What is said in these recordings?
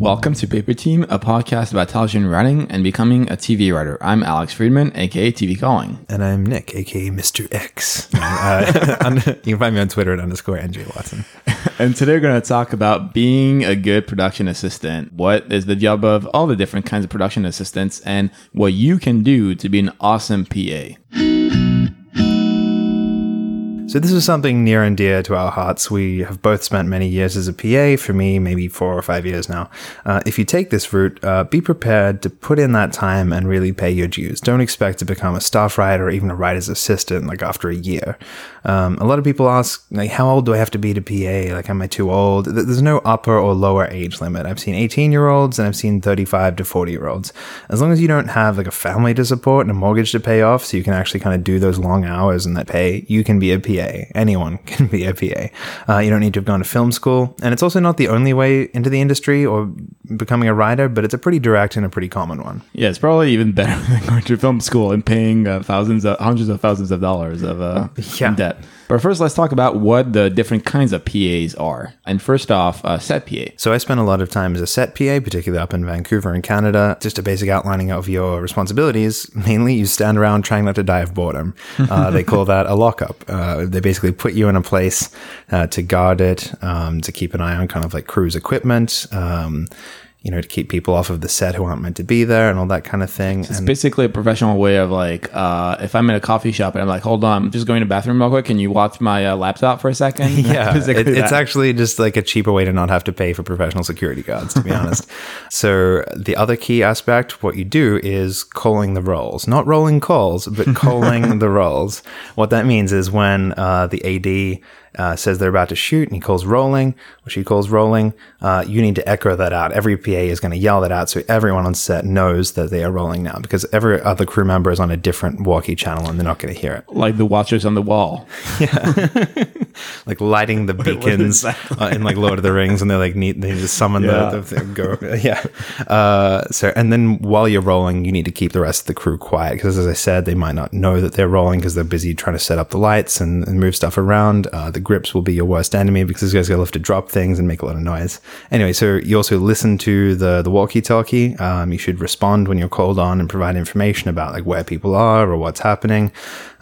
Welcome to Paper Team, a podcast about television writing and becoming a TV writer. I'm Alex Friedman, aka TV Calling. And I'm Nick, aka Mr. X. Uh, you can find me on Twitter at underscore NJ Watson. And today we're going to talk about being a good production assistant. What is the job of all the different kinds of production assistants and what you can do to be an awesome PA. So this is something near and dear to our hearts. We have both spent many years as a PA. For me, maybe four or five years now. Uh, if you take this route, uh, be prepared to put in that time and really pay your dues. Don't expect to become a staff writer or even a writer's assistant like after a year. Um, a lot of people ask, like, how old do I have to be to PA? Like, am I too old? There's no upper or lower age limit. I've seen 18 year olds and I've seen 35 to 40 year olds. As long as you don't have like a family to support and a mortgage to pay off, so you can actually kind of do those long hours and that pay, you can be a PA. Anyone can be a PA. Uh, you don't need to have gone to film school. And it's also not the only way into the industry or becoming a writer, but it's a pretty direct and a pretty common one. Yeah, it's probably even better than going to film school and paying uh, thousands, of, hundreds of thousands of dollars of uh, Yeah. debt. But first, let's talk about what the different kinds of PAs are. And first off, uh, set PA. So I spent a lot of time as a set PA, particularly up in Vancouver in Canada. Just a basic outlining of your responsibilities. Mainly, you stand around trying not to die of boredom. Uh, they call that a lockup. Uh, they basically put you in a place uh, to guard it, um, to keep an eye on kind of like crew's equipment. Um, you know, to keep people off of the set who aren't meant to be there and all that kind of thing. It's And basically a professional way of like, uh, if I'm in a coffee shop and I'm like, hold on, I'm just going to the bathroom real quick. Can you watch my uh, laptop for a second? yeah, it, it's actually just like a cheaper way to not have to pay for professional security guards, to be honest. So the other key aspect, what you do is calling the rolls, not rolling calls, but calling the rolls. What that means is when uh, the AD uh, says they're about to shoot and he calls rolling, which he calls rolling, uh, you need to echo that out. Every PA is going to yell that out so everyone on set knows that they are rolling now because every other crew member is on a different walkie channel and they're not going to hear it. like the watchers on the wall. yeah. like lighting the beacons uh, in like Lord of the Rings, and they're like need they just summon Yeah. the, the go yeah. Uh, so and then while you're rolling, you need to keep the rest of the crew quiet because as I said, they might not know that they're rolling because they're busy trying to set up the lights and, and move stuff around. Uh, the grips will be your worst enemy because these guys gonna have to drop things and make a lot of noise. Anyway, so you also listen to the the walkie-talkie. Um, you should respond when you're called on and provide information about like where people are or what's happening.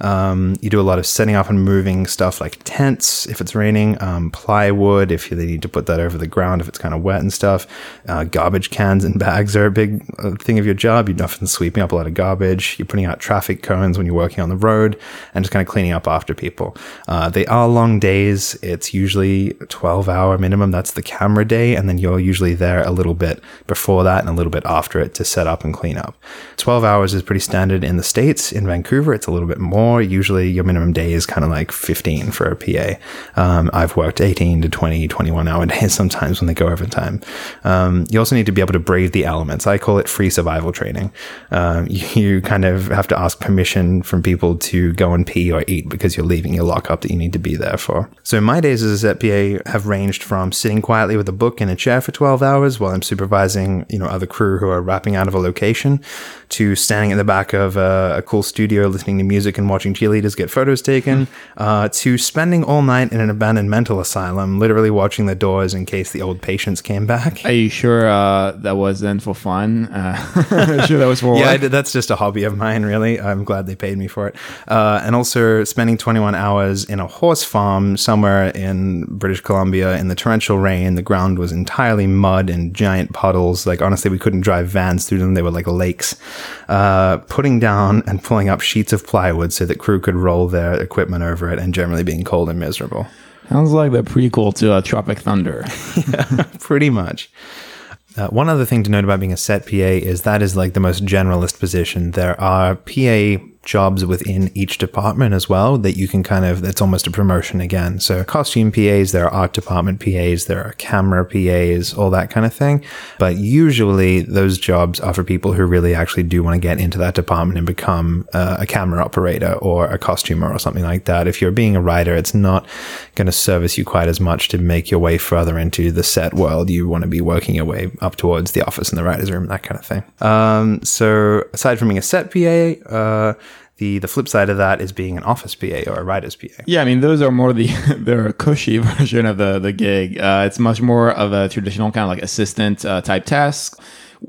Um, you do a lot of setting up and moving stuff like tents if it's raining, um, plywood if they need to put that over the ground if it's kind of wet and stuff. Uh, garbage cans and bags are a big uh, thing of your job. You're often sweeping up a lot of garbage. You're putting out traffic cones when you're working on the road and just kind of cleaning up after people. Uh, they are long days. It's usually 12 hour minimum. That's the camera day. And then you're usually there a little bit before that and a little bit after it to set up and clean up. 12 hours is pretty standard in the States. In Vancouver, it's a little bit more. Usually your minimum day is kind of like 15 for a PA. Um, I've worked 18 to 20, 21 hour days sometimes when they go overtime. Um, you also need to be able to brave the elements. I call it free survival training. Um, you kind of have to ask permission from people to go and pee or eat because you're leaving your lockup that you need to be there for. So my days as a set PA have ranged from sitting quietly with a book in a chair for 12 hours while I'm supervising, you know, other crew who are wrapping out of a location to standing at the back of a, a cool studio listening to music and watching cheerleaders get photos taken uh, to spending all night in an abandoned mental asylum, literally watching the doors in case the old patients came back. Are you sure uh, that wasn't for fun? Uh, sure that was for Yeah, did- that's just a hobby of mine, really. I'm glad they paid me for it. Uh, and also spending 21 hours in a horse farm somewhere in British Columbia in the torrential rain. The ground was entirely mud and giant puddles. Like, honestly, we couldn't drive vans through them. They were like lakes. Uh, putting down and pulling up sheets of plywood so that crew could roll their equipment over it and generally being cold and miserable. Sounds like the prequel to uh, Tropic Thunder. Pretty much. Uh, one other thing to note about being a set PA is that is like the most generalist position. There are PA jobs within each department as well that you can kind of, it's almost a promotion again. So costume PAs, there are art department PAs, there are camera PAs, all that kind of thing. But usually those jobs are for people who really actually do want to get into that department and become uh, a camera operator or a costumer or something like that. If you're being a writer, it's not going to service you quite as much to make your way further into the set world. You want to be working your way up towards the office and the writer's room, that kind of thing. Um, so aside from being a set PA, uh, The the flip side of that is being an office PA or a writer's PA. Yeah, I mean those are more the they're a cushy version of the the gig. Uh, it's much more of a traditional kind of like assistant uh, type task.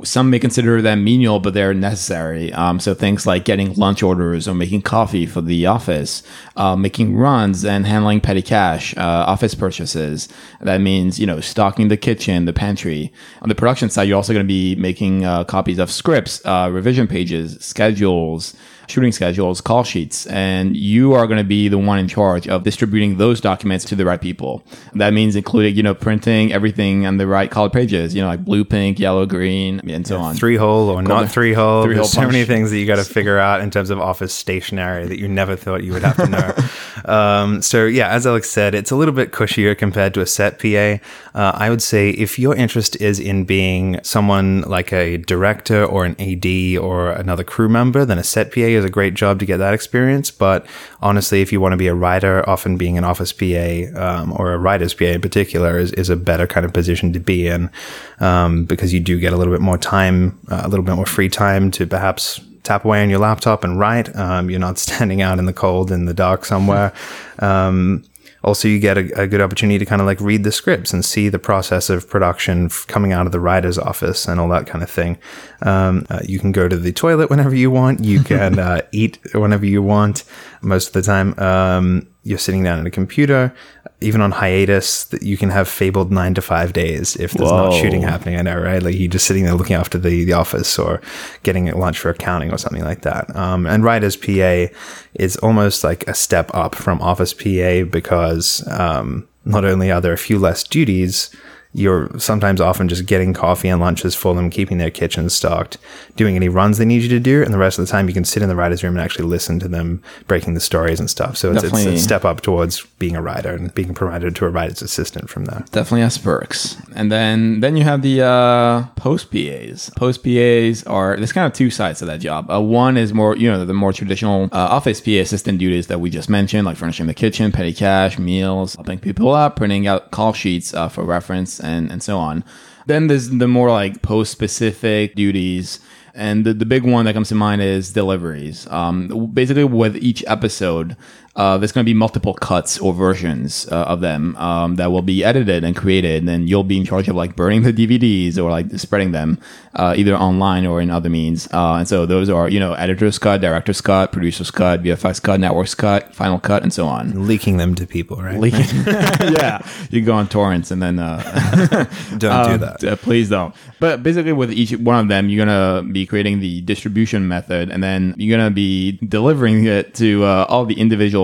Some may consider them menial, but they're necessary. Um, so things like getting lunch orders or making coffee for the office, uh, making runs and handling petty cash, uh, office purchases. That means, you know, stocking the kitchen, the pantry. On the production side, you're also going to be making uh, copies of scripts, uh, revision pages, schedules, shooting schedules, call sheets, and you are going to be the one in charge of distributing those documents to the right people. That means including, you know, printing everything on the right color pages, you know, like blue, pink, yellow, green, and so on. Three hole or not three hole. Three-hole There's so many things that you got to figure out in terms of office stationery that you never thought you would have to know. um, so yeah, as Alex said, it's a little bit cushier compared to a set PA. Uh, I would say if your interest is in being someone like a director or an AD or another crew member, then a set PA is a great job to get that experience. But honestly, if you want to be a writer, often being an office PA um, or a writer's PA in particular is, is a better kind of position to be in um, because you do get a little bit more time, uh, a little bit more free time to perhaps tap away on your laptop and write. Um, you're not standing out in the cold in the dark somewhere. Um, also, you get a, a good opportunity to kind of like read the scripts and see the process of production coming out of the writer's office and all that kind of thing. Um, uh, you can go to the toilet whenever you want. You can uh, eat whenever you want. Most of the time, um, you're sitting down at a computer. Even on hiatus, that you can have fabled nine to five days if there's not shooting happening. I know, right? Like you're just sitting there looking after the, the office or getting lunch for accounting or something like that. Um, and writer's PA is almost like a step up from office PA because um, not only are there a few less duties, you're sometimes often just getting coffee and lunches for them, keeping their kitchen stocked, doing any runs they need you to do, and the rest of the time you can sit in the writer's room and actually listen to them breaking the stories and stuff. So it's, it's a step up towards being a writer and being promoted to a writer's assistant from there. definitely has perks. And then then you have the uh, post PAs. Post PAs are there's kind of two sides to that job. Uh, one is more you know the more traditional uh, office PA assistant duties that we just mentioned, like furnishing the kitchen, petty cash, meals, helping people up, printing out call sheets uh, for reference, and and so on. Then there's the more like post specific duties. And the, the big one that comes to mind is deliveries. Um, basically, with each episode, uh, there's going to be multiple cuts or versions uh, of them um, that will be edited and created, and you'll be in charge of like burning the DVDs or like spreading them uh, either online or in other means. Uh, and so those are you know editor's cut, director's cut, producer's cut, VFX cut, network's cut, final cut, and so on. Leaking them to people, right? Leaking- yeah, you go on torrents and then uh, Don't do um, that. please don't. But basically, with each one of them, you're gonna be creating the distribution method, and then you're gonna be delivering it to uh, all the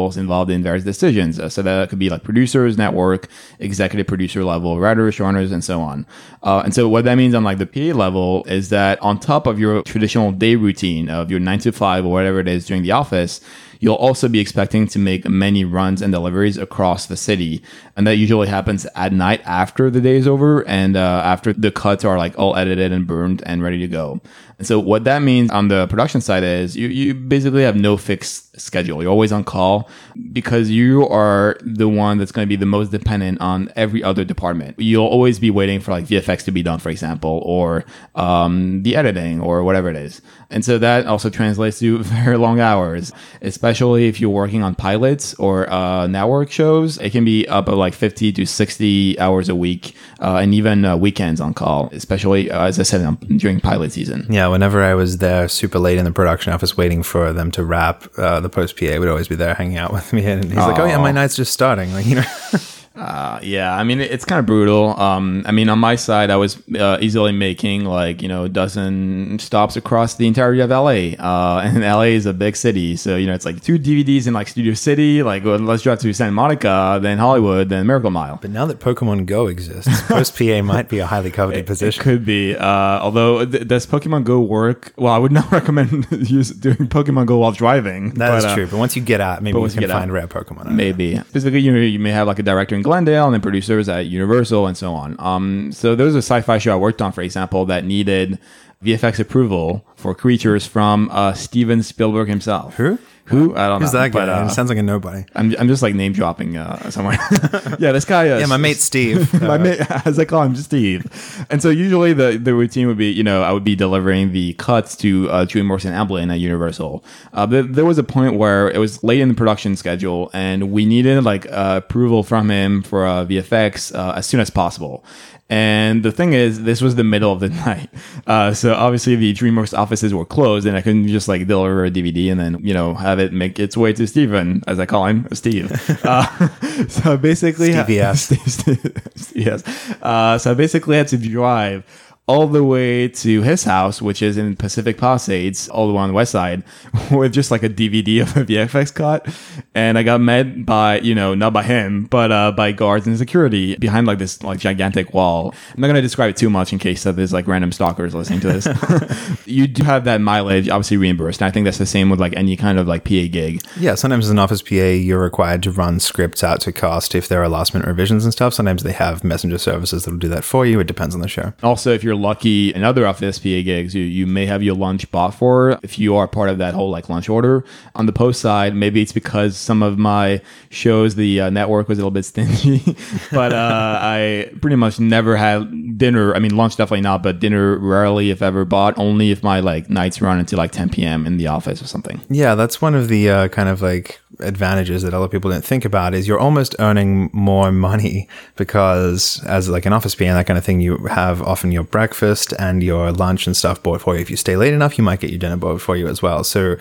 individuals involved in various decisions. Uh, so that could be like producers, network, executive producer level, writers, showrunners, and so on. Uh, and so what that means on like the PA level is that on top of your traditional day routine of your nine to five or whatever it is during the office, you'll also be expecting to make many runs and deliveries across the city. And that usually happens at night after the day is over and uh, after the cuts are like all edited and burned and ready to go. And so what that means on the production side is you, you basically have no fixed schedule. You're always on call because you are the one that's going to be the most dependent on every other department. You'll always be waiting for like VFX to be done, for example, or um, the editing or whatever it is. And so that also translates to very long hours, especially if you're working on pilots or uh, network shows. It can be up at like 50 to 60 hours a week uh, and even uh, weekends on call, especially, uh, as I said, um, during pilot season. Yeah, whenever I was there super late in the production office waiting for them to wrap, uh, the post PA would always be there hanging out with me. And he's like, oh, yeah, my night's just starting. Like, you know, Uh, yeah, I mean it's kind of brutal. Um, I mean on my side, I was uh, easily making like you know a dozen stops across the entirety of LA, uh, and LA is a big city, so you know it's like two DVDs in like Studio City, like well, let's drive to Santa Monica, then Hollywood, then Miracle Mile. but now that Pokemon Go exists, post PA might be a highly coveted position. It could be. Uh, although, th- does Pokemon Go work? Well, I would not recommend use, doing Pokemon Go while driving. That but, is uh, true. But once you get out, maybe you once you can get out, find rare Pokemon. Maybe. Specifically, you, know, you may have like a director in Glendale and then producers at Universal and so on. Um, so there was a sci-fi show I worked on, for example, that needed VFX approval for creatures from uh, Steven Spielberg himself. Who? Who? I don't Who's know. that guy? But, uh, it sounds like a nobody. I'm, I'm just like name dropping uh, somewhere. yeah, this guy. Uh, Yeah, my mate Steve. my mate, as I call him, Steve. And so usually the, the routine would be, you know, I would be delivering the cuts to uh, Julie Morrison Amblin at Universal. Uh, but there was a point where it was late in the production schedule, and we needed like uh, approval from him for uh, VFX uh, as soon as possible. And the thing is, this was the middle of the night. Uh, so obviously the DreamWorks offices were closed and I couldn't just like deliver a DVD and then, you know, have it make its way to Steven, as I call him, Steve. Uh, so basically, Stevie. Steve, Steve, yes. Uh, so I basically had to drive all the way to his house, which is in Pacific Palisades, all the way on the west side, with just like a DVD of a VFX cut. And I got met by, you know, not by him, but uh, by guards and security behind like this like gigantic wall. I'm not going to describe it too much in case that there's like random stalkers listening to this. you do have that mileage obviously reimbursed. And I think that's the same with like any kind of like PA gig. Yeah, sometimes as an office PA, you're required to run scripts out to cast if there are last minute revisions and stuff. Sometimes they have messenger services that'll do that for you. It depends on the show. Also, if you're lucky in other office PA gigs, you, you may have your lunch bought for if you are part of that whole like lunch order. On the post side, maybe it's because some of my shows, the uh, network was a little bit stingy, but uh, I pretty much never had dinner. I mean, lunch definitely not, but dinner rarely, if ever, bought only if my like nights run until like 10 p.m. in the office or something. Yeah, that's one of the uh, kind of like advantages that other people don't think about is you're almost earning more money because as like an office PA and that kind of thing, you have often your breakfast and your lunch and stuff bought for you. If you stay late enough, you might get your dinner bought for you as well. So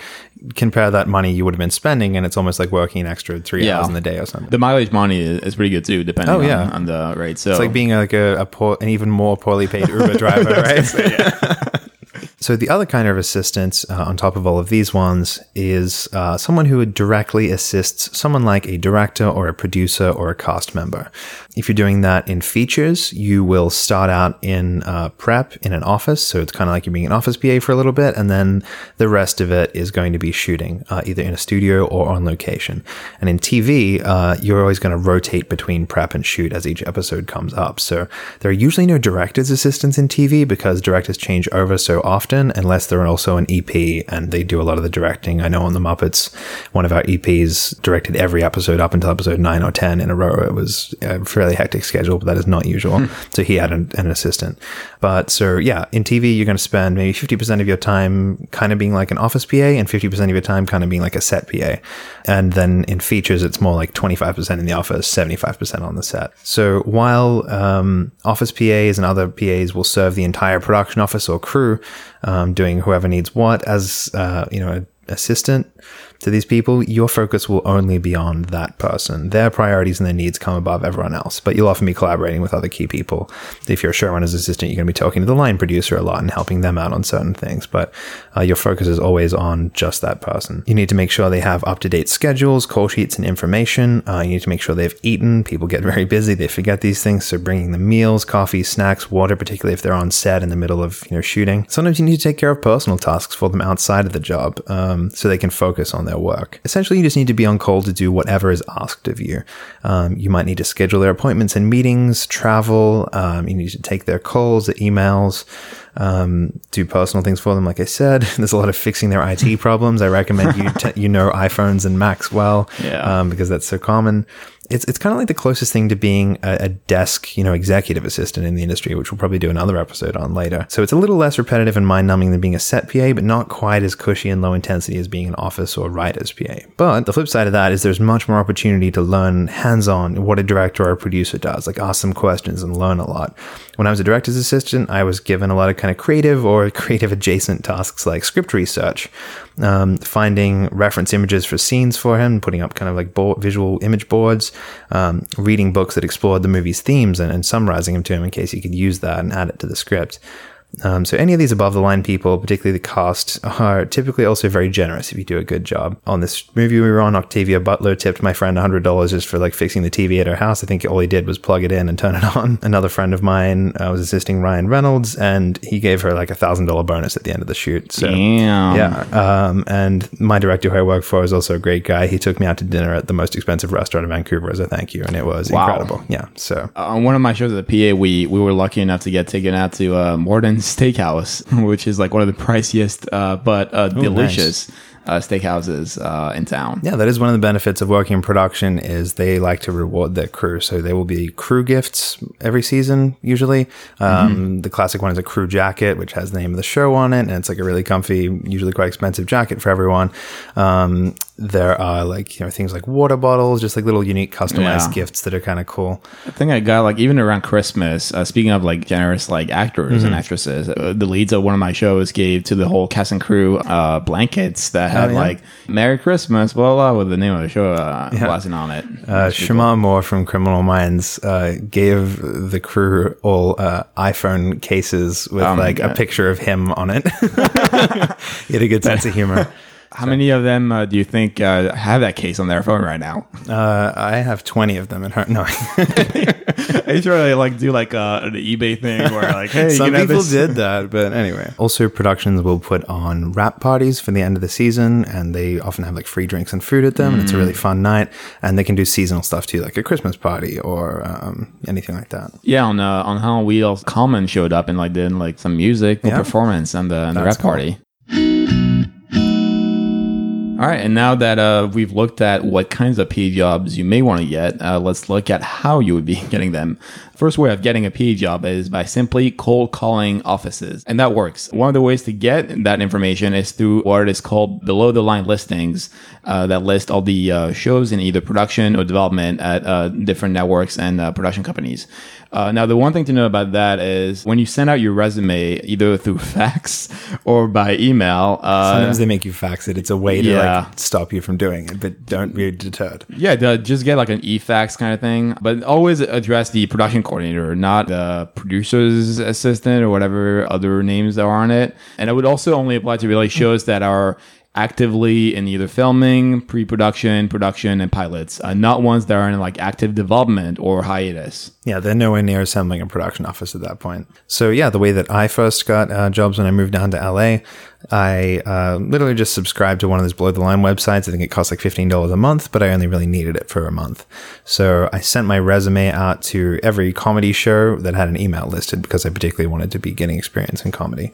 compare that money you would have been spending and it's almost like working an extra three Yeah. hours in the day or something. The mileage money is, pretty good too, depending Oh, yeah. on, on the rate. So It's like being like a, a poor, an even more poorly paid Uber driver, right? So the other kind of assistant uh, on top of all of these ones is uh, someone who directly assists someone like a director or a producer or a cast member. If you're doing that in features, you will start out in uh, prep in an office. So it's kind of like you're being an office PA for a little bit, and then the rest of it is going to be shooting uh, either in a studio or on location. And in TV, uh, you're always going to rotate between prep and shoot as each episode comes up. So there are usually no director's assistants in TV because directors change over so often, unless they're also an EP and they do a lot of the directing. I know on the Muppets, one of our EPs directed every episode up until episode nine or 10 in a row. It was a fairly hectic schedule, but that is not usual. So he had an, an assistant. But so yeah, in TV, you're going to spend maybe 50% of your time kind of being like an office PA and 50% of your time kind of being like a set PA. And then in features, it's more like 25% in the office, 75% on the set. So while um, office PAs and other PAs will serve the entire production office or crew, um, doing whoever needs what as, uh, you know, an assistant to these people, your focus will only be on that person. Their priorities and their needs come above everyone else, but you'll often be collaborating with other key people. If you're a showrunner's assistant, you're going to be talking to the line producer a lot and helping them out on certain things, but uh, your focus is always on just that person. You need to make sure they have up to date schedules, call sheets, and information. Uh, you need to make sure they've eaten. People get very busy, they forget these things, so bringing them meals, coffee, snacks, water, particularly if they're on set in the middle of you know shooting. Sometimes you need to take care of personal tasks for them outside of the job, um, so they can focus on their work. Essentially, you just need to be on call to do whatever is asked of you. Um, you might need to schedule their appointments and meetings, travel. Um, you need to take their calls, their emails, um, do personal things for them. Like I said, there's a lot of fixing their IT problems. I recommend you t- you know iPhones and Macs well, Yeah. um, because that's so common. It's it's kind of like the closest thing to being a, a desk, you know, executive assistant in the industry, which we'll probably do another episode on later. So it's a little less repetitive and mind numbing than being a set PA, but not quite as cushy and low intensity as being an office or writer's PA. But the flip side of that is there's much more opportunity to learn hands on what a director or a producer does, like ask some questions and learn a lot. When I was a director's assistant, I was given a lot of kind of creative or creative adjacent tasks like script research, um, finding reference images for scenes for him, putting up kind of like board, visual image boards, um, reading books that explored the movie's themes and, and summarizing them to him in case he could use that and add it to the script. Um, so any of these above the line people, particularly the cast, are typically also very generous if you do a good job. On this movie we were on, Octavia Butler tipped my friend $100 just for like fixing the TV at her house. I think all he did was plug it in and turn it on. Another friend of mine uh, was assisting Ryan Reynolds and he gave her like a $1,000 bonus at the end of the shoot. So Damn. yeah. Um, and my director who I work for is also a great guy. He took me out to dinner at the most expensive restaurant in Vancouver as a thank you. And it was Wow. incredible. Yeah. So on one of my shows at the PA, we we were lucky enough to get taken out to uh, Morton's Steakhouse, which is like one of the priciest uh, but uh, delicious uh, steakhouses uh, in town. Yeah, that is one of the benefits of working in production is they like to reward their crew. So there will be crew gifts every season, usually. Um, The classic one is a crew jacket, which has the name of the show on it, and it's like a really comfy, usually quite expensive jacket for everyone. Um, there are like you know things like water bottles, just like little unique customized Yeah. gifts that are kind of cool. I think I got like even around Christmas. Uh, speaking of like generous like actors and actresses, uh, the leads of one of my shows gave to the whole cast and crew uh, blankets that had yeah. like "Merry Christmas" blah blah with the name of the show uh, blasting on it. Uh, Shemar Moore from Criminal Minds uh, gave the crew all uh, iPhone cases with Oh like a picture of him on it. he had a good sense of humor. How many of them uh, do you think uh, have that case on their phone right now? Uh, I have 20 of them at home. No, I try to like do like uh, an eBay thing where like, hey, some can have people did that, but anyway. Also, productions will put on wrap parties for the end of the season, and they often have like free drinks and food at them, and it's a really fun night. And they can do seasonal stuff too, like a Christmas party or um, anything like that. Yeah, on uh, on Halloween, Wheels, Common showed up and like did like some music Yeah. performance and the, and the wrap cool. party. All right, and now that uh, we've looked at what kinds of PE jobs you may want to get, uh, let's look at how you would be getting them. First way of getting a PE job is by simply cold calling offices, and that works. One of the ways to get that information is through what is called below the line listings uh, that list all the uh, shows in either production or development at uh, different networks and uh, production companies. Uh, now, the one thing to know about that is when you send out your resume, either through fax or by email, uh, Sometimes they make you fax it. It's a way to yeah. like stop you from doing it, but don't be deterred. Yeah, just get like an e-fax kind of thing, but always address the production coordinator, not the producer's assistant or whatever other names that are on it. And it would also only apply to really shows that are actively in either filming, pre-production, production, and pilots, uh, not ones that are in like active development or hiatus. Yeah, they're nowhere near assembling a production office at that point. So yeah, the way that I first got uh, jobs when I moved down to LA, I uh, literally just subscribed to one of those below the line websites. I think it cost like fifteen dollars a month, but I only really needed it for a month. So I sent my resume out to every comedy show that had an email listed because I particularly wanted to be getting experience in comedy.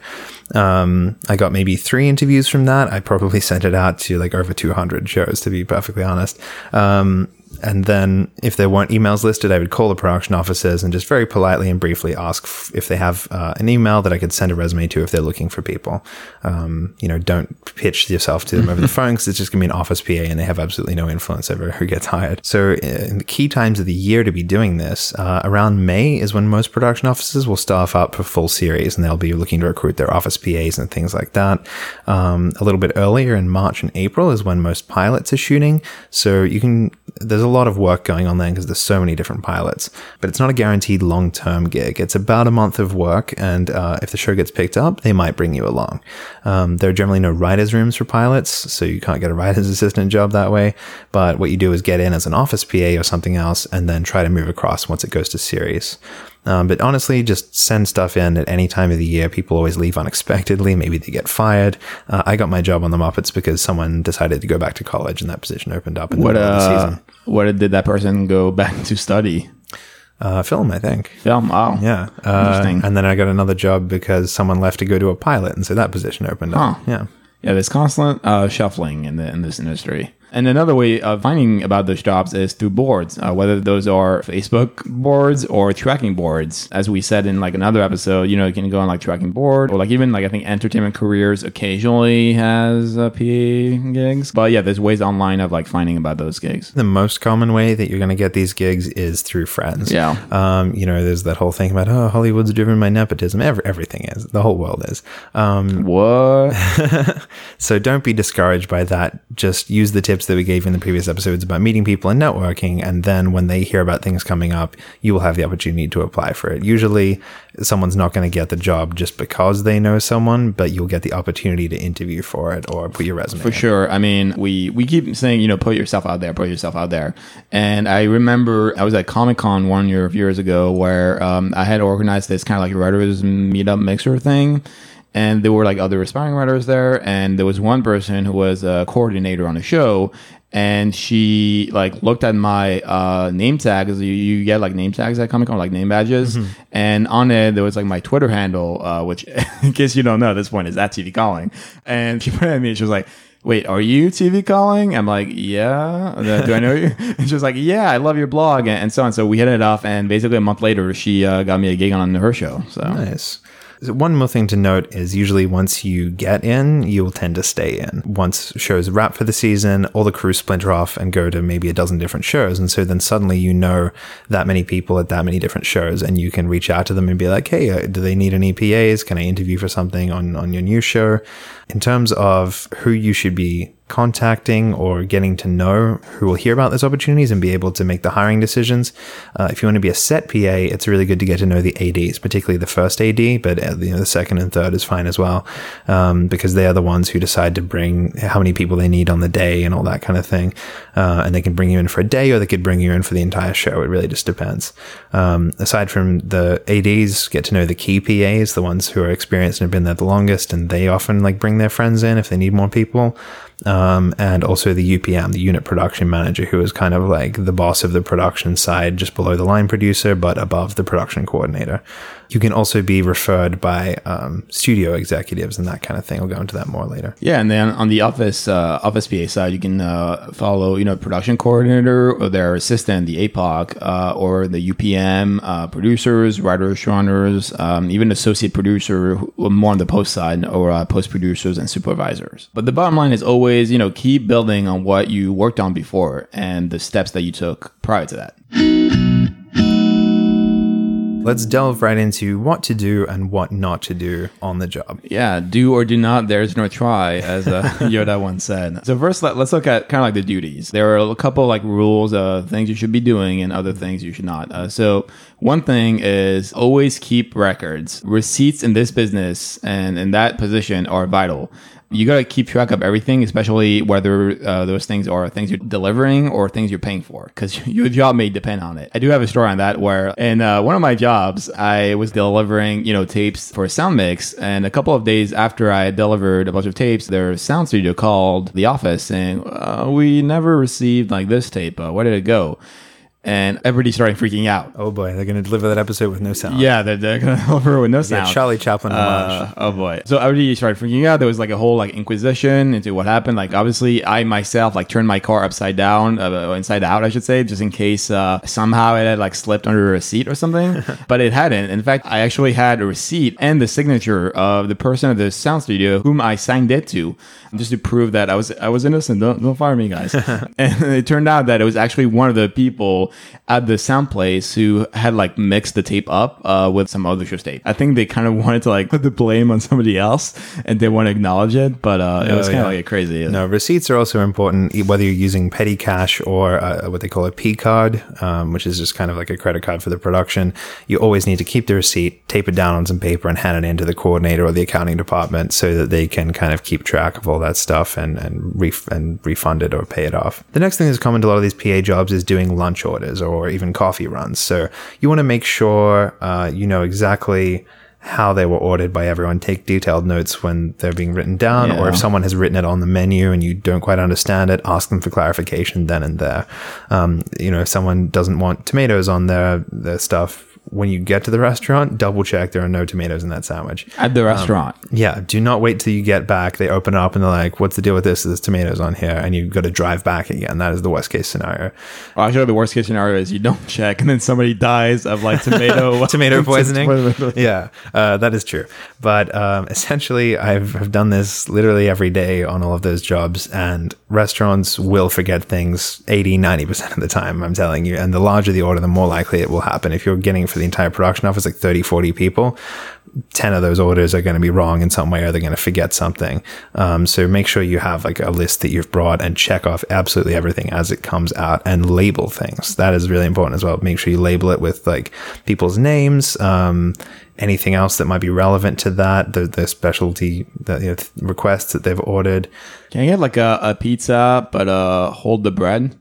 Um, I got maybe three interviews from that. I probably sent it out to like over two hundred shows, to be perfectly honest. Um, and then if there weren't emails listed, I would call the production offices and just very politely and briefly ask f- if they have uh, an email that I could send a resume to if they're looking for people. Um, you know, don't pitch yourself to them over the phone because it's just going to be an office PA and they have absolutely no influence over who gets hired. So uh, in the key times of the year to be doing this, uh, around May is when most production offices will staff up for full series and they'll be looking to recruit their office PAs and things like that. Um, a little bit earlier in March and April is when most pilots are shooting. So you can, there's a lot of work going on there because there's so many different pilots, but it's not a guaranteed long term gig. It's about a month of work. And uh, if the show gets picked up, they might bring you along. Um, there are generally no writers' rooms for pilots, so you can't get a writer's assistant job that way. But what you do is get in as an office PA or something else and then try to move across once it goes to series. Um, but honestly, just send stuff in at any time of the year. People always leave unexpectedly. Maybe they get fired. Uh, I got my job on the Muppets because someone decided to go back to college and that position opened up in What the middle of the uh, season. what did that person go back to study? Uh, film, I think. Film. Wow. Yeah. Uh, Interesting. and then I got another job because someone left to go to a pilot, and so that position opened up. Huh. Yeah. Yeah, there's constant uh, shuffling in the in this industry. And another way of finding about those jobs is through boards, uh, whether those are Facebook boards or tracking boards. As we said in like another episode, you know, you can go on like tracking board or like even like I think Entertainment Careers occasionally has uh, PA gigs. But yeah, there's ways online of like finding about those gigs. The most common way that you're going to get these gigs is through friends. Yeah. Um, you know, there's that whole thing about, oh, Hollywood's driven by nepotism. Every, everything is. The whole world is. Um, What? so don't be discouraged by that. Just use the tips that we gave in the previous episodes about meeting people and networking. And then when they hear about things coming up, you will have the opportunity to apply for it. Usually someone's not going to get the job just because they know someone, but you'll get the opportunity to interview for it or put your resume. For sure. I mean, we we keep saying, you know, put yourself out there, put yourself out there. And I remember I was at Comic Con one year of years ago where um, I had organized this kind of like writers meetup mixer thing. And there were like other aspiring writers there, and there was one person who was a coordinator on the show, and she like looked at my uh, name tags. You, you get like name tags at Comic Con, like name badges, and on it there was like my Twitter handle, uh, which in case you don't know at this point is at TV Calling, and she put it at me. and She was like, wait, are you TV calling? I'm like, yeah. Uh, Do I know you? And she was like, yeah, I love your blog and, and so on. So we hit it off, and basically a month later, she uh, got me a gig on her show. So Nice. One more thing to note is usually once you get in, you will tend to stay in. Once shows wrap for the season, all the crew splinter off and go to maybe a dozen different shows. And so then suddenly you know that many people at that many different shows and you can reach out to them and be like, hey, uh, do they need any PAs? Can I interview for something on, on your new show? In terms of who you should be contacting or getting to know who will hear about those opportunities and be able to make the hiring decisions. Uh, if you want to be a set PA, it's really good to get to know the ADs, particularly the first AD, but uh, you know, the second and third is fine as well, um, because they are the ones who decide to bring how many people they need on the day and all that kind of thing. Uh, and they can bring you in for a day or they could bring you in for the entire show. It really just depends. Um, aside from the ADs, get to know the key PAs, the ones who are experienced and have been there the longest, and they often like bring their friends in if they need more people um, and also the UPM, the unit production manager, who is kind of like the boss of the production side, just below the line producer, but above the production coordinator. You can also be referred by um, studio executives and that kind of thing. We'll go into that more later. Yeah, and then on the office uh, office PA side, you can uh, follow you know production coordinator or their assistant, the APOC, uh, or the UPM uh, producers, writers, runners, um, even associate producer, more on the post side, or uh, post producers and supervisors. But the bottom line is always you know keep building on what you worked on before and the steps that you took prior to that. Let's delve right into what to do and what not to do on the job. Yeah, do or do not, there's no try, as uh, Yoda once said. So first, let, let's look at kind of like the duties. There are a couple like rules, uh, things you should be doing, and other things you should not. Uh, so one thing is always keep records. Receipts in this business and in that position are vital. You got to keep track of everything, especially whether uh, those things are things you're delivering or things you're paying for, because your job may depend on it. I do have a story on that where in uh, one of my jobs, I was delivering, you know, tapes for sound mix, and a couple of days after I delivered a bunch of tapes, their sound studio called the office saying, uh, "We never received like this tape. Uh, where did it go?" And everybody started freaking out. Oh boy, they're going to deliver that episode with no sound. Yeah, they're, they're gonna deliver with no Yeah, sound. Charlie Chaplin homage. Uh, oh boy. So everybody started freaking out. There was like a whole like inquisition into what happened. Like obviously I myself like turned my car upside down, uh, inside out, I should say, just in case uh, somehow it had like slipped under a seat or something. but it hadn't. In fact, I actually had a receipt and the signature of the person at the sound studio whom I signed it to, just to prove that I was I was innocent. Don't don't fire me, guys. and it turned out that it was actually one of the people at the sound place who had like mixed the tape up uh, with some other tape. I think they kind of wanted to like put the blame on somebody else and they want to acknowledge it, but uh, it was Oh, kind yeah. of like crazy. No, receipts are also important, whether you're using petty cash or uh, what they call a P card, um, which is just kind of like a credit card for the production. You always need to keep the receipt, tape it down on some paper, and hand it in to the coordinator or the accounting department so that they can kind of keep track of all that stuff and and, ref- and refund it or pay it off. The next thing that's common to a lot of these PA jobs is doing lunch orders or even coffee runs. So you want to make sure uh, you know exactly how they were ordered by everyone. Take detailed notes when they're being written down, or if someone has written it on the menu and you don't quite understand it, ask them for clarification then and there. Um, you know, if someone doesn't want tomatoes on their their stuff. When you get to the restaurant, double check there are no tomatoes in that sandwich. At the restaurant. Yeah, do not wait till you get back. They open up and they're like, "What's the deal with this? There's tomatoes on here," and you've got to drive back again. That is the worst case scenario. Well, actually, the worst case scenario is you don't check and then somebody dies of like tomato tomato poisoning. yeah, uh, that is true. But um, essentially, I've, I've done this literally every day on all of those jobs, and restaurants will forget things 80, 90% of the time, I'm telling you. And the larger the order, the more likely it will happen. If you're getting for the entire production office like 30, 40 people, 10 of those orders are going to be wrong in some way or they're going to forget something. Um, so make sure you have like a list that you've brought and check off absolutely everything as it comes out and label things. That is really important as well. Make sure you label it with like people's names, um, anything else that might be relevant to that, the, the specialty the, you know, requests that they've ordered. Can I get like a, a pizza, but uh, hold the bread?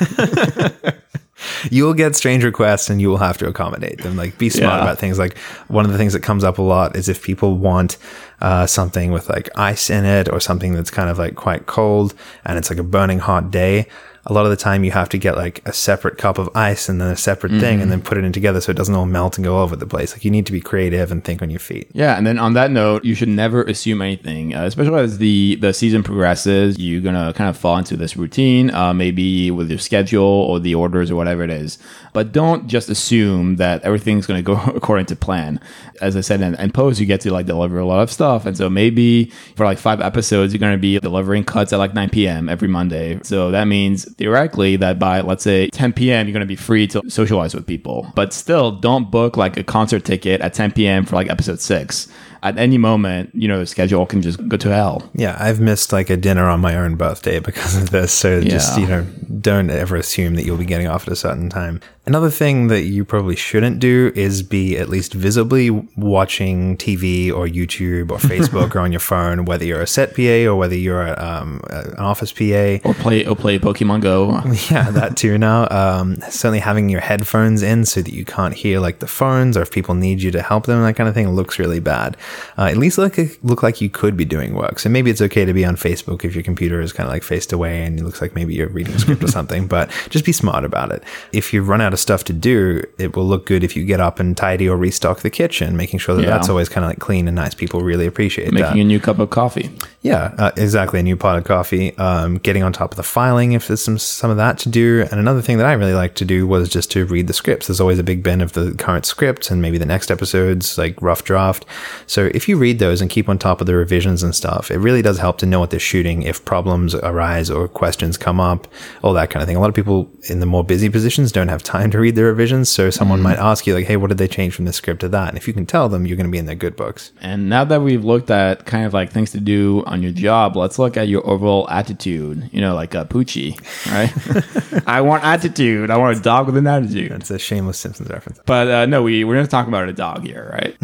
you will get strange requests and you will have to accommodate them. Like, be smart Yeah. about things. Like, one of the things that comes up a lot is if people want uh, something with like ice in it or something that's kind of like quite cold and it's like a burning hot day. A lot of the time you have to get like a separate cup of ice and then a separate thing and then put it in together so it doesn't all melt and go all over the place. Like you need to be creative and think on your feet. Yeah, and then on that note, you should never assume anything, uh, especially as the the season progresses. You're gonna kind of fall into this routine, uh, maybe with your schedule or the orders or whatever it is. But don't just assume that everything's gonna go according to plan. As I said, in, in post, you get to like deliver a lot of stuff, and so maybe for like five episodes, you're gonna be delivering cuts at like 9 p.m. every Monday. So that means theoretically that by let's say 10 p.m. you're gonna be free to socialize with people. But still, don't book like a concert ticket at 10 p.m. for like episode six. At any moment, you know, the schedule can just go to hell. Yeah, I've missed like a dinner on my own birthday because of this. So just, you know, don't ever assume that you'll be getting off at a certain time. Another thing that you probably shouldn't do is be at least visibly watching TV or YouTube or Facebook or on your phone, whether you're a set PA or whether you're um, an office PA. Or play or play Pokemon Go. Yeah, that too now. Um, certainly having your headphones in so that you can't hear like the phones or if people need you to help them, that kind of thing looks really bad. Uh, at least look, look like you could be doing work. So maybe it's okay to be on Facebook if your computer is kind of like faced away and it looks like maybe you're reading a script or something, but just be smart about it. If you run out of stuff to do, it will look good if you get up and tidy or restock the kitchen, making sure that Yeah. that's always kind of like clean and nice. People really appreciate that. Making a new cup of coffee. Yeah, uh, exactly. A new pot of coffee. Um, getting on top of the filing if there's some some of that to do. And another thing that I really like to do was just to read the scripts. There's always a big bin of the current scripts and maybe the next episode's like rough draft. So if you read those and keep on top of the revisions and stuff, it really does help to know what they're shooting if problems arise or questions come up, all that kind of thing. A lot of people in the more busy positions don't have time to read the revisions. So someone might ask you like, "Hey, what did they change from this script to that?" And if you can tell them, you're going to be in their good books. And now that we've looked at kind of like things to do on your job, let's look at your overall attitude. You know, like a Poochie, right? I want attitude. I want a dog with an attitude. It's a shameless Simpsons reference. But uh, no, we we're going to talk about a dog here, right?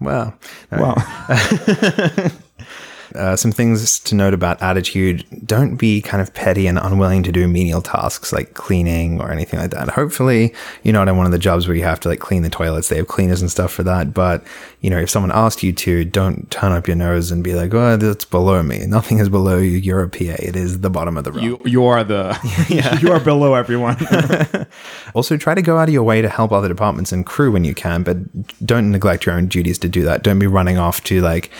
Wow. well, Uh, some things to note about attitude don't be kind of petty and unwilling to do menial tasks like cleaning or anything like that. Hopefully, you're not in one of the jobs where you have to like clean the toilets. They have cleaners and stuff for that. But, you know, if someone asked you to, don't turn up your nose and be like, oh, that's below me. Nothing is below you. You're a PA. It is the bottom of the rung. you you are the yeah. you are below everyone. Also, try to go out of your way to help other departments and crew when you can, but don't neglect your own duties to do that. Don't be running off to like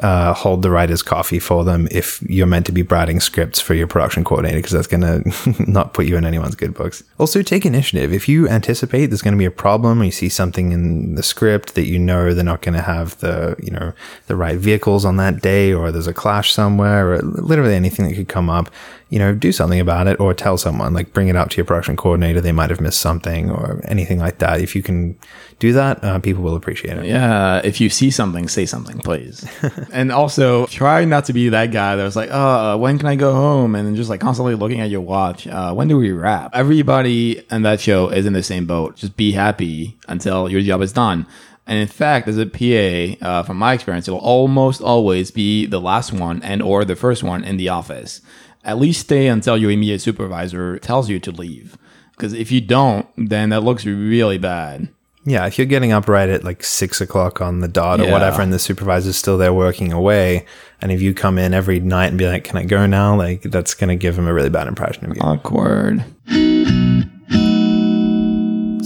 uh, hold the writer's coffee for them if you're meant to be writing scripts for your production coordinator, because that's going to not put you in anyone's good books. Also, take initiative. If you anticipate there's going to be a problem, or you see something in the script that you know they're not going to have the you know the right vehicles on that day, or there's a clash somewhere, or literally anything that could come up you know, do something about it or tell someone, like bring it up to your production coordinator. They might have missed something or anything like that. If you can do that, uh, people will appreciate it. Yeah, if you see something, say something, please. and also, try not to be that guy that was like, "Oh, when can I go home?" and then just like constantly looking at your watch. Uh, when do we wrap? Everybody in that show is in the same boat. Just be happy until your job is done. And in fact, as a PA, uh, from my experience, it will almost always be the last one and or the first one in the office. At least stay until your immediate supervisor tells you to leave. Because if you don't, then that looks really bad. Yeah, if you're getting up right at like six o'clock on the dot or Yeah. whatever, and the supervisor's still there working away, and if you come in every night and be like, "Can I go now?" Like that's going to give them a really bad impression of you. Awkward.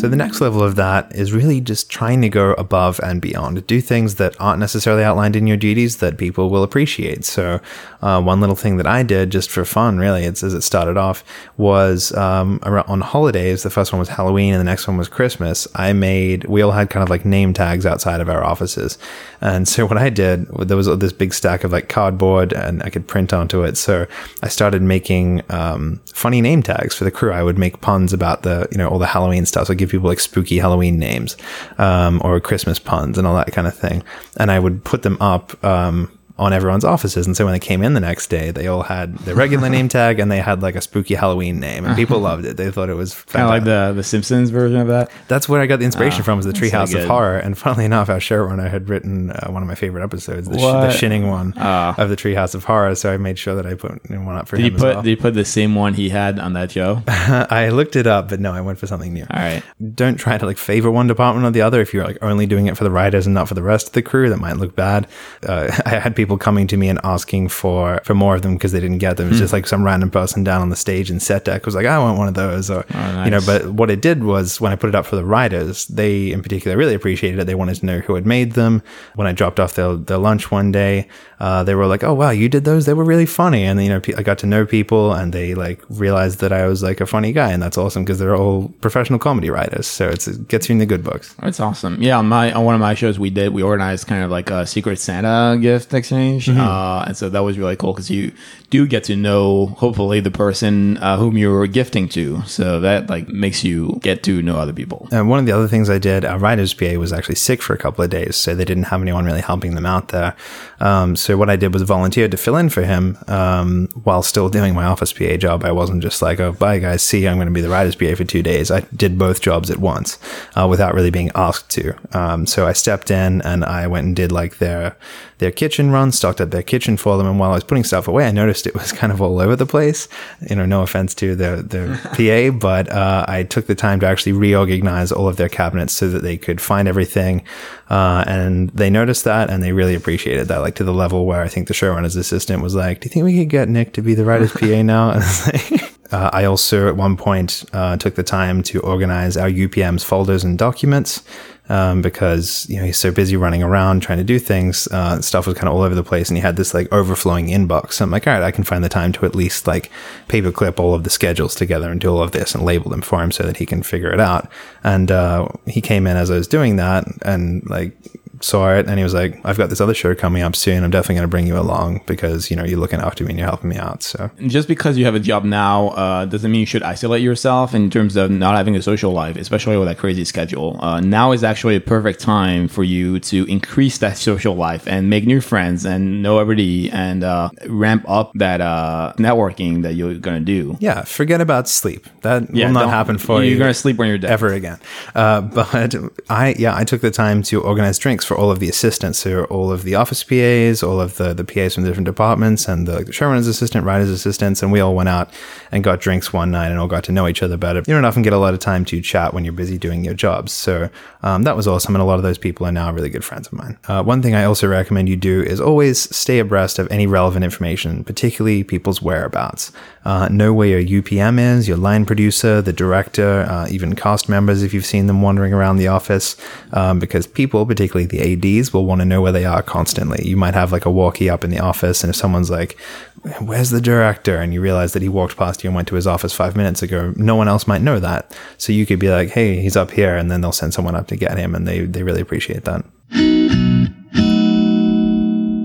So the next level of that is really just trying to go above and beyond, do things that aren't necessarily outlined in your duties that people will appreciate. So uh, one little thing that I did just for fun, really, as it started off, was um, on holidays. The first one was Halloween, and the next one was Christmas. I made we all had kind of like name tags outside of our offices, and so what I did there was this big stack of like cardboard, and I could print onto it. So I started making um, funny name tags for the crew. I would make puns about the you know all the Halloween stuff. So I'd give people like spooky Halloween names um, or Christmas puns and all that kind of thing. And I would put them up um, on everyone's offices. And so when they came in the next day, they all had their regular name tag and they had like a spooky Halloween name. And people loved it. They thought it was Kind of like the the Simpsons version of that. That's where I got the inspiration from was the so Treehouse good. of Horror. And funnily enough, our showrunner had written uh, one of my favorite episodes, the, sh- the shinning one Ah. of the Treehouse of Horror. So I made sure that I put one up for Did him you put as well. did you put the same one he had on that show? I looked it up, but no, I went for something new. All right. don't try to like favor one department or the other. If you're like only doing it for the writers and not for the rest of the crew, that might look bad. Uh, I had people people coming to me and asking for for more of them because they didn't get them. It's just like some random person down on the stage in set deck was like, I want one of those, or you know. But what it did was when I put it up for the writers, they in particular really appreciated it. They wanted to know who had made them. When I dropped off their their lunch one day, uh, they were like, "Oh wow, you did those? They were really funny." And you know, pe- I got to know people, and they like realized that I was like a funny guy, and that's awesome because they're all professional comedy writers. So it's, it gets you in the good books. That's awesome. Yeah, on my on one of my shows we did we organized kind of like a secret Santa gift exchange, uh, and so that was really cool because you do get to know hopefully the person uh, whom you're gifting to. So that like makes you get to know other people. And one of the other things I did, our writer's PA was actually sick for a couple of days, so they didn't have anyone really helping them out there. Um, so what I did was volunteer to fill in for him um, while still doing my office PA job. I wasn't just like, oh, bye guys, see, you, I'm going to be the writer's PA for two days. I did both jobs at once uh, without really being asked to. Um, so I stepped in and I went and did like their their kitchen run, stocked up their kitchen for them. And while I was putting stuff away, I noticed it was kind of all over the place. You know, no offense to their their PA, but uh, I took the time to actually reorganize all of their cabinets so that they could find everything. Uh, and they noticed that and they really appreciated that, like to the level where I think the showrunner's assistant was like, "Do you think we could get Nick to be the writer's PA now?" And I. Uh, I also, at one point, uh, took the time to organize our UPM's folders and documents um, because you know he's so busy running around trying to do things. Uh, stuff was kind of all over the place, and he had this like overflowing inbox. So I'm like, all right, I can find the time to at least like paperclip all of the schedules together and do all of this and label them for him so that he can figure it out. And uh, he came in as I was doing that, and like saw it and he was like, I've got this other show coming up soon. I'm definitely going to bring you along because, you know, you're looking after me and you're helping me out. So Just because you have a job now uh, doesn't mean you should isolate yourself in terms of not having a social life, especially with that crazy schedule. Uh, now is actually a perfect time for you to increase that social life and make new friends and know everybody and uh, ramp up that uh, networking that you're going to do. yeah, forget about sleep. That Yeah, will not happen for you're you. gonna sleep when you're dead. Ever again. Uh, but I, yeah, I took the time to organize drinks for all of the assistants, so all of the office PAs, all of the, the PAs from the different departments, and the showrunner's assistant, writer's assistants, and we all went out and got drinks one night and all got to know each other better. You don't often get a lot of time to chat when you're busy doing your jobs. So um, that was awesome, and a lot of those people are now really good friends of mine. Uh, one thing I also recommend you do is always stay abreast of any relevant information, particularly people's whereabouts. Uh, know where your UPM is, your line producer, the director, uh, even cast members if you've seen them wandering around the office, um, because people, particularly the ADs, will want to know where they are constantly. You might have like a walkie up in the office, and if someone's like, Where's the director? And you realize that he walked past you and went to his office five minutes ago. No one else might know that. So you could be like, Hey, he's up here. And then they'll send someone up to get him. And they, they really appreciate that.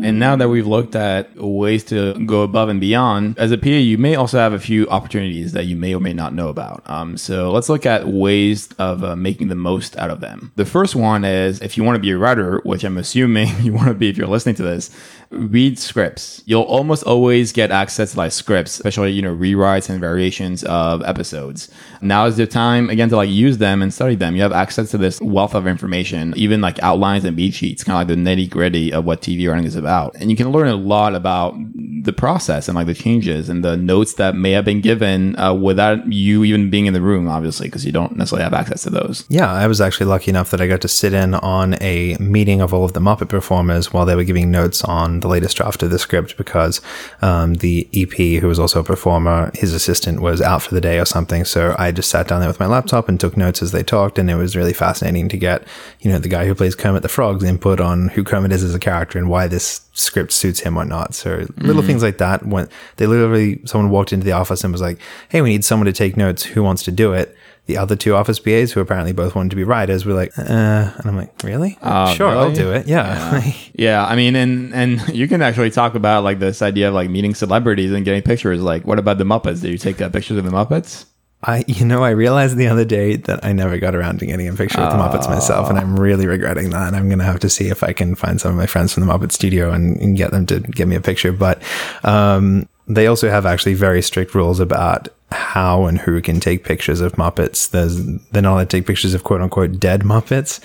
And now that we've looked at ways to go above and beyond, as a PA, you may also have a few opportunities that you may or may not know about. Um, so let's look at ways of uh, making the most out of them. The first one is if you want to be a writer, which I'm assuming you want to be if you're listening to this, read scripts. You'll almost always get access to like scripts, especially, you know, rewrites and variations of episodes. Now is the time again to like use them and study them. You have access to this wealth of information, even like outlines and beat sheets, kind of like the nitty gritty of what TV writing is about. And you can learn a lot about the process and like the changes and the notes that may have been given uh, without you even being in the room, obviously, because you don't necessarily have access to those. Yeah, I was actually lucky enough that I got to sit in on a meeting of all of the Muppet performers while they were giving notes on the latest draft of the script because um, the EP, who was also a performer, his assistant was out for the day or something. So I just sat down there with my laptop and took notes as they talked, and it was really fascinating to get, you know, the guy who plays Kermit the Frog's input on who Kermit is as a character and why this script suits him or not. So little things like that. When they literally, someone walked into the office and was like, "Hey, we need someone to take notes. Who wants to do it?" The other two office PAs, who apparently both wanted to be writers, were like, uh, and I'm like, really? Oh, sure, I'll do it. Yeah. Yeah, I mean, and and you can actually talk about like this idea of like meeting celebrities and getting pictures. Like, what about the Muppets? Did you take uh, pictures of the Muppets? I, you know, I realized the other day that I never got around to getting a picture with the Muppets myself, and I'm really regretting that. I'm going to have to see if I can find some of my friends from the Muppet Studio and, and get them to give me a picture. But um, they also have actually very strict rules about how and who can take pictures of Muppets. There's they're not allowed to take pictures of quote unquote dead Muppets.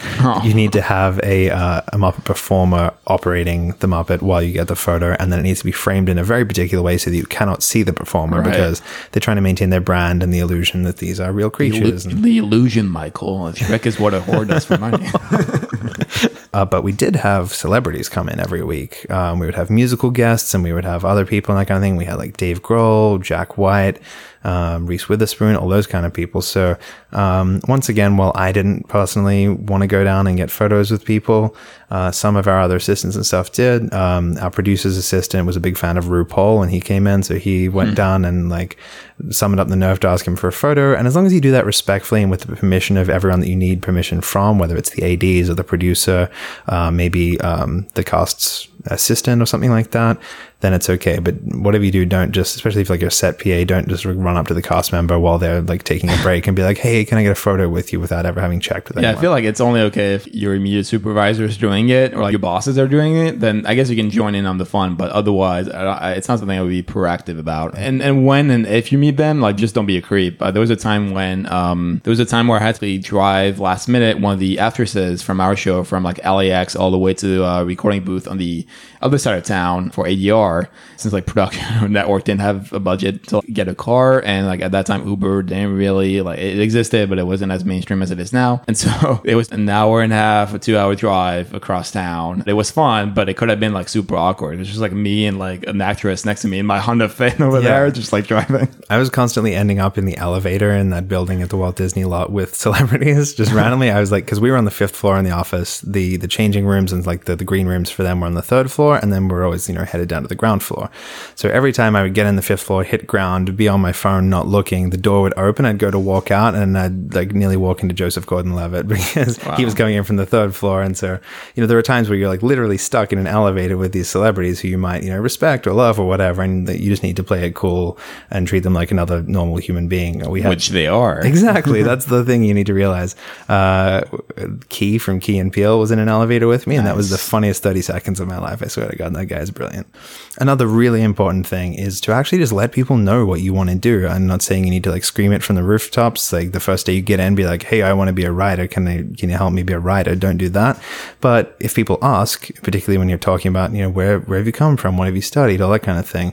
You need to have a uh, a Muppet performer operating the Muppet while you get the photo, and then it needs to be framed in a very particular way so that you cannot see the performer Right. because they're trying to maintain their brand and the illusion that these are real creatures. and the illusion, Michael. Shrek is what a whore does for money. Uh, but we did have celebrities come in every week. Um, we would have musical guests and we would have other people and that kind of thing. We had like Dave Grohl, Jack White, um, Reese Witherspoon, all those kind of people. So, um, once again, while I didn't personally want to go down and get photos with people, uh, some of our other assistants and stuff did. Um, our producer's assistant was a big fan of RuPaul and he came in. So he went hmm. down and like summoned up the nerve to ask him for a photo. And as long as you do that respectfully and with the permission of everyone that you need permission from, whether it's the ADs or the producer, uh, maybe um, the cast's assistant or something like that, then it's okay. But whatever you do, don't just, especially if like you're a set PA, don't just run up to the cast member while they're like taking a break and be like, hey, can I get a photo with you without ever having checked with yeah, anyone? I feel like it's only okay if your immediate supervisor is doing it or like your bosses are doing it. Then I guess you can join in on the fun. But otherwise, it's not something I would be proactive about. And and when and if you meet them, like just don't be a creep. Uh, there was a time when um there was a time where I had to drive last minute one of the actresses from our show from like LAX all the way to the uh, recording booth on the other side of town for ADR since like production network didn't have a budget to get a car. And like at that time Uber didn't really like it existed but it wasn't as mainstream as it is now. And so it was an hour and a half a two hour drive across town. It was fun but it could have been like super awkward. It was just like me and like an actress next to me in my Honda Fit over yeah. there just like driving. I was constantly ending up in the elevator in that building at the Walt Disney lot with celebrities just randomly. I was like because we were on the fifth floor in the office. The the changing rooms and like the, the green rooms for them were on the third floor and then we're always you know headed down to the ground floor so every time I would get in the fifth floor, hit ground, be on my phone, not looking, the door would open. I'd go to walk out and I'd like nearly walk into Joseph Gordon Levitt because wow. he was going in from the third floor. And so, you know, there are times where you're like literally stuck in an elevator with these celebrities who you might, you know, respect or love or whatever. And that you just need to play it cool and treat them like another normal human being. We had, Which they are. Exactly. That's the thing you need to realize. Uh, Key from Key and Peele was in an elevator with me, nice. and that was the funniest 30 seconds of my life. I swear to God, that guy is brilliant. Another really important thing is to actually just let people know what you want to do. I'm not saying you need to like scream it from the rooftops. Like the first day you get in, be like, Hey, I want to be a writer. Can I, can you help me be a writer? Don't do that. But if people ask, particularly when you're talking about, you know, where, where have you come from? What have you studied? All that kind of thing.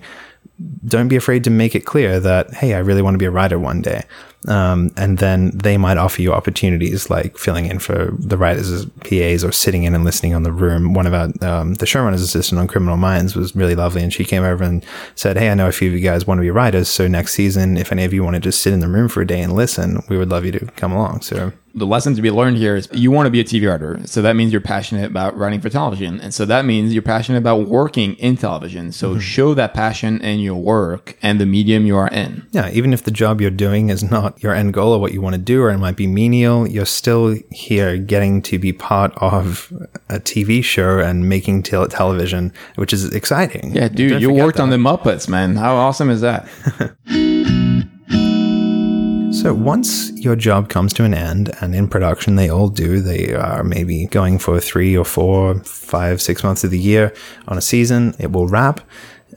Don't be afraid to make it clear that, Hey, I really want to be a writer one day. Um, and then they might offer you opportunities like filling in for the writers as PAs or sitting in and listening on the room. One of our, um, the showrunner's assistant on Criminal Minds was really lovely. And she came over and said, Hey, I know a few of you guys want to be writers. So next season, if any of you want to just sit in the room for a day and listen, we would love you to come along. So the lesson to be learned here is you want to be a TV writer. So that means you're passionate about writing for television. And so that means you're passionate about working in television. So mm-hmm. show that passion in your work and the medium you are in. Yeah. Even if the job you're doing is not your end goal or what you want to do, or it might be menial, you're still here getting to be part of a TV show and making te- television, which is exciting. Yeah, dude, you worked that. on the Muppets, man. How awesome is that? So once your job comes to an end, and in production they all do, they are maybe going for three or four, five, six months of the year on a season, it will wrap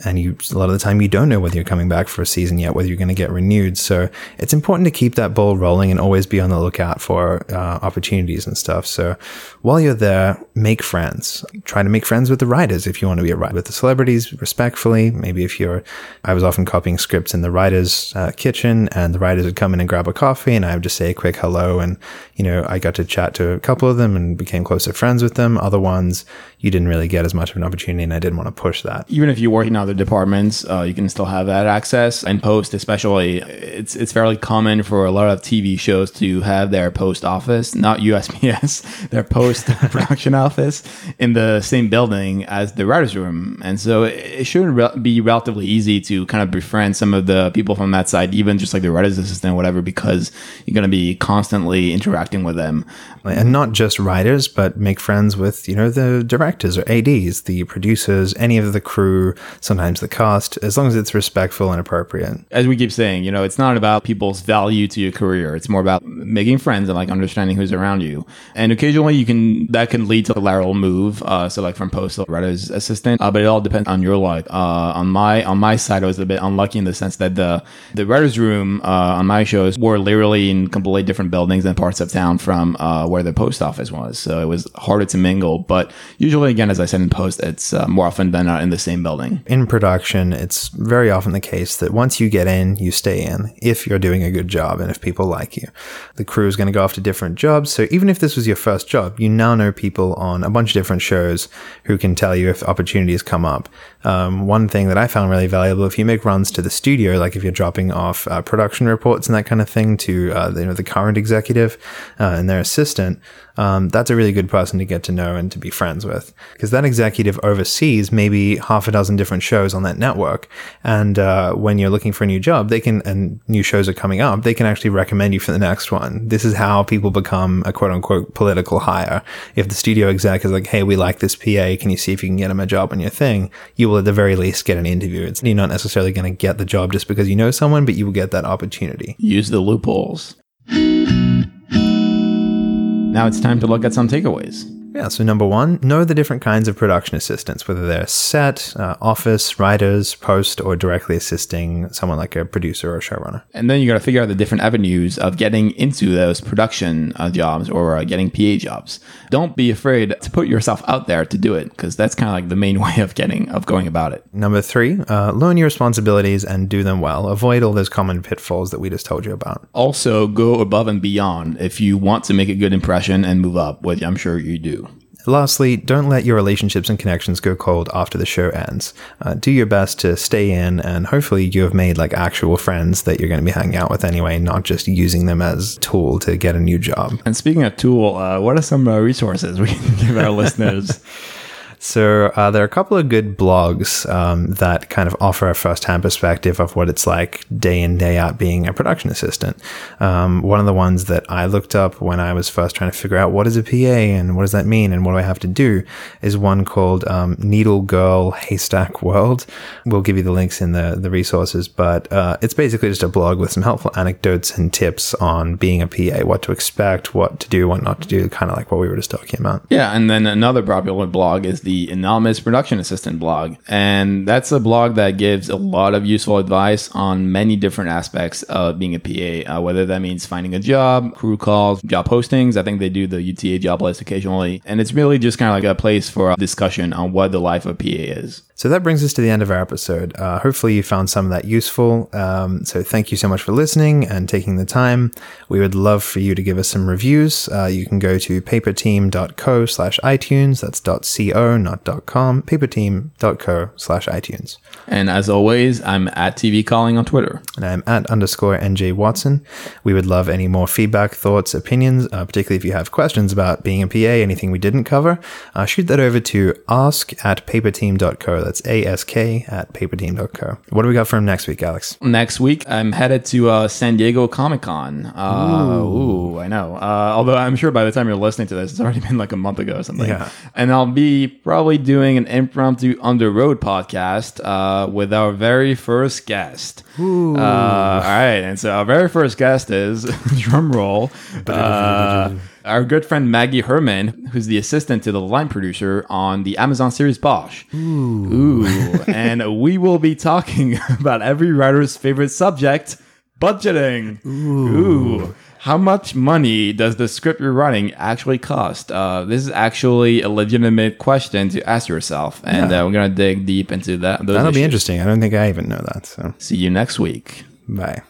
and you a lot of the time you don't know whether you're coming back for a season yet, whether you're going to get renewed. So it's important to keep that ball rolling and always be on the lookout for uh, opportunities and stuff. So while you're there, make friends. Try to make friends with the writers if you want to be a writer with the celebrities respectfully. Maybe if you're, I was often copying scripts in the writers' uh, kitchen, and the writers would come in and grab a coffee, and I would just say a quick hello, and you know I got to chat to a couple of them and became closer friends with them. Other ones you didn't really get as much of an opportunity, and I didn't want to push that. Even if you're working other departments, uh, you can still have that access. And post, especially, it's it's fairly common for a lot of TV shows to have their post office, not USPS, their post production office in the same building as the writers' room, and so it should re- be relatively easy to kind of befriend some of the people from that side, even just like the writers' assistant, whatever, because you're going to be constantly interacting with them, and not just writers, but make friends with you know the directors or ADs, the producers, any of the crew, sometimes the cost, as long as it's respectful and appropriate. As we keep saying, you know, it's not about people's value to your career. It's more about making friends and like understanding who's around you. And occasionally you can, that can lead to a lateral move. Uh, so like from postal writer's assistant, uh, but it all depends on your luck. Uh, on my, on my side, I was a bit unlucky in the sense that the, the writer's room, uh, on my shows were literally in completely different buildings and parts of town from, uh, where the post office was. So it was harder to mingle, but usually again, as I said in post, it's uh, more often than not in the same building. In production, it's very often the case that once you get in, you stay in if you're doing a good job and if people like you. The crew is going to go off to different jobs. So even if this was your first job, you now know people on a bunch of different shows who can tell you if opportunities come up. Um, one thing that I found really valuable, if you make runs to the studio, like if you're dropping off uh, production reports and that kind of thing to uh, you know the current executive uh, and their assistant, um, that's a really good person to get to know and to be friends with because that executive oversees maybe half a dozen different shows on that network. And uh, when you're looking for a new job, they can, and new shows are coming up, they can actually recommend you for the next one. This is how people become a quote unquote political hire. If the studio exec is like, hey, we like this PA, can you see if you can get him a job on your thing? You will at the very least get an interview. It's, you're not necessarily going to get the job just because you know someone, but you will get that opportunity. Use the loopholes. Now it's time to look at some takeaways. Yeah, so number one, know the different kinds of production assistants, whether they're set, uh, office, writers, post, or directly assisting someone like a producer or showrunner. And then you got to figure out the different avenues of getting into those production uh, jobs or uh, getting PA jobs. Don't be afraid to put yourself out there to do it because that's kind of like the main way of getting of going about it. Number three, uh, learn your responsibilities and do them well. Avoid all those common pitfalls that we just told you about. Also, go above and beyond if you want to make a good impression and move up, which I'm sure you do. Lastly, don't let your relationships and connections go cold after the show ends. Uh, do your best to stay in, and hopefully, you have made like actual friends that you're going to be hanging out with anyway, not just using them as tool to get a new job. And speaking of tool, uh, what are some uh, resources we can give our listeners? So uh, there are a couple of good blogs um, that kind of offer a first-hand perspective of what it's like day in day out being a production assistant. Um, one of the ones that I looked up when I was first trying to figure out what is a PA and what does that mean and what do I have to do is one called um, Needle Girl Haystack World. We'll give you the links in the the resources, but uh, it's basically just a blog with some helpful anecdotes and tips on being a PA, what to expect, what to do, what not to do, kind of like what we were just talking about. Yeah, and then another popular blog is the Anonymous Production Assistant blog. And that's a blog that gives a lot of useful advice on many different aspects of being a PA, uh, whether that means finding a job, crew calls, job postings. I think they do the UTA job list occasionally. And it's really just kind of like a place for a discussion on what the life of PA is. So that brings us to the end of our episode. Uh, hopefully, you found some of that useful. Um, so, thank you so much for listening and taking the time. We would love for you to give us some reviews. Uh, you can go to paperteam.co slash iTunes. That's .co, not .com. Paperteam.co slash iTunes. And as always, I'm at TV Calling on Twitter. And I'm at underscore NJ Watson. We would love any more feedback, thoughts, opinions, uh, particularly if you have questions about being a PA, anything we didn't cover. Uh, shoot that over to ask at paperteam.co. That's ask at paperteam.co. What do we got for him next week, Alex? Next week, I'm headed to uh, San Diego Comic Con. Uh, ooh. ooh. I know. Uh, although I'm sure by the time you're listening to this, it's already been like a month ago or something. Yeah. And I'll be probably doing an impromptu on the road podcast uh, with our very first guest. Uh, all right. And so our very first guest is, drum roll, uh, our good friend Maggie Herman, who's the assistant to the line producer on the Amazon series Bosch. Ooh. Ooh. and we will be talking about every writer's favorite subject budgeting. Ooh. How much money does the script you're running actually cost? Uh, this is actually a legitimate question to ask yourself, and Yeah. uh, we're gonna dig deep into that. That'll be interesting. I don't think I even know that. So, See you next week. bye.